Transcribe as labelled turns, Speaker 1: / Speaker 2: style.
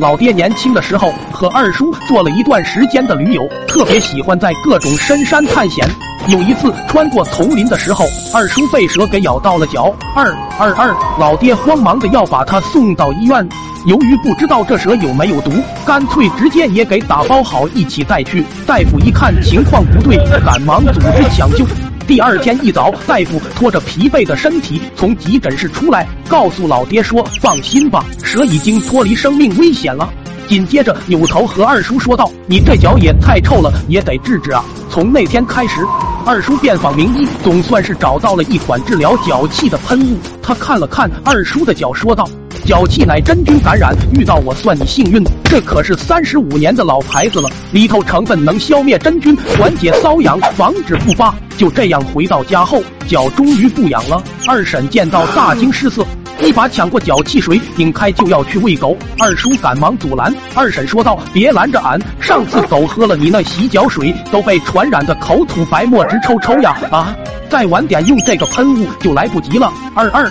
Speaker 1: 老爹年轻的时候和二叔做了一段时间的驴友，特别喜欢在各种深山探险。有一次穿过丛林的时候，二叔被蛇给咬到了脚，二二二，老爹慌忙的要把他送到医院。由于不知道这蛇有没有毒，干脆直接也给打包好一起带去。大夫一看情况不对，赶忙组织抢救。第二天一早，大夫拖着疲惫的身体从急诊室出来，告诉老爹说：“放心吧，蛇已经脱离生命危险了。”紧接着扭头和二叔说道：“你这脚也太臭了，也得治治啊！”从那天开始，二叔遍访名医，总算是找到了一款治疗脚气的喷雾。他看了看二叔的脚，说道。脚气乃真菌感染，遇到我算你幸运。这可是三十五年的老牌子了，里头成分能消灭真菌，缓解瘙痒，防止复发。就这样回到家后，脚终于不痒了。二婶见到大惊失色，一把抢过脚气水，拧开就要去喂狗。二叔赶忙阻拦，二婶说道：“别拦着俺，上次狗喝了你那洗脚水，都被传染的口吐白沫，直抽抽呀！啊，再晚点用这个喷雾就来不及了。”二二。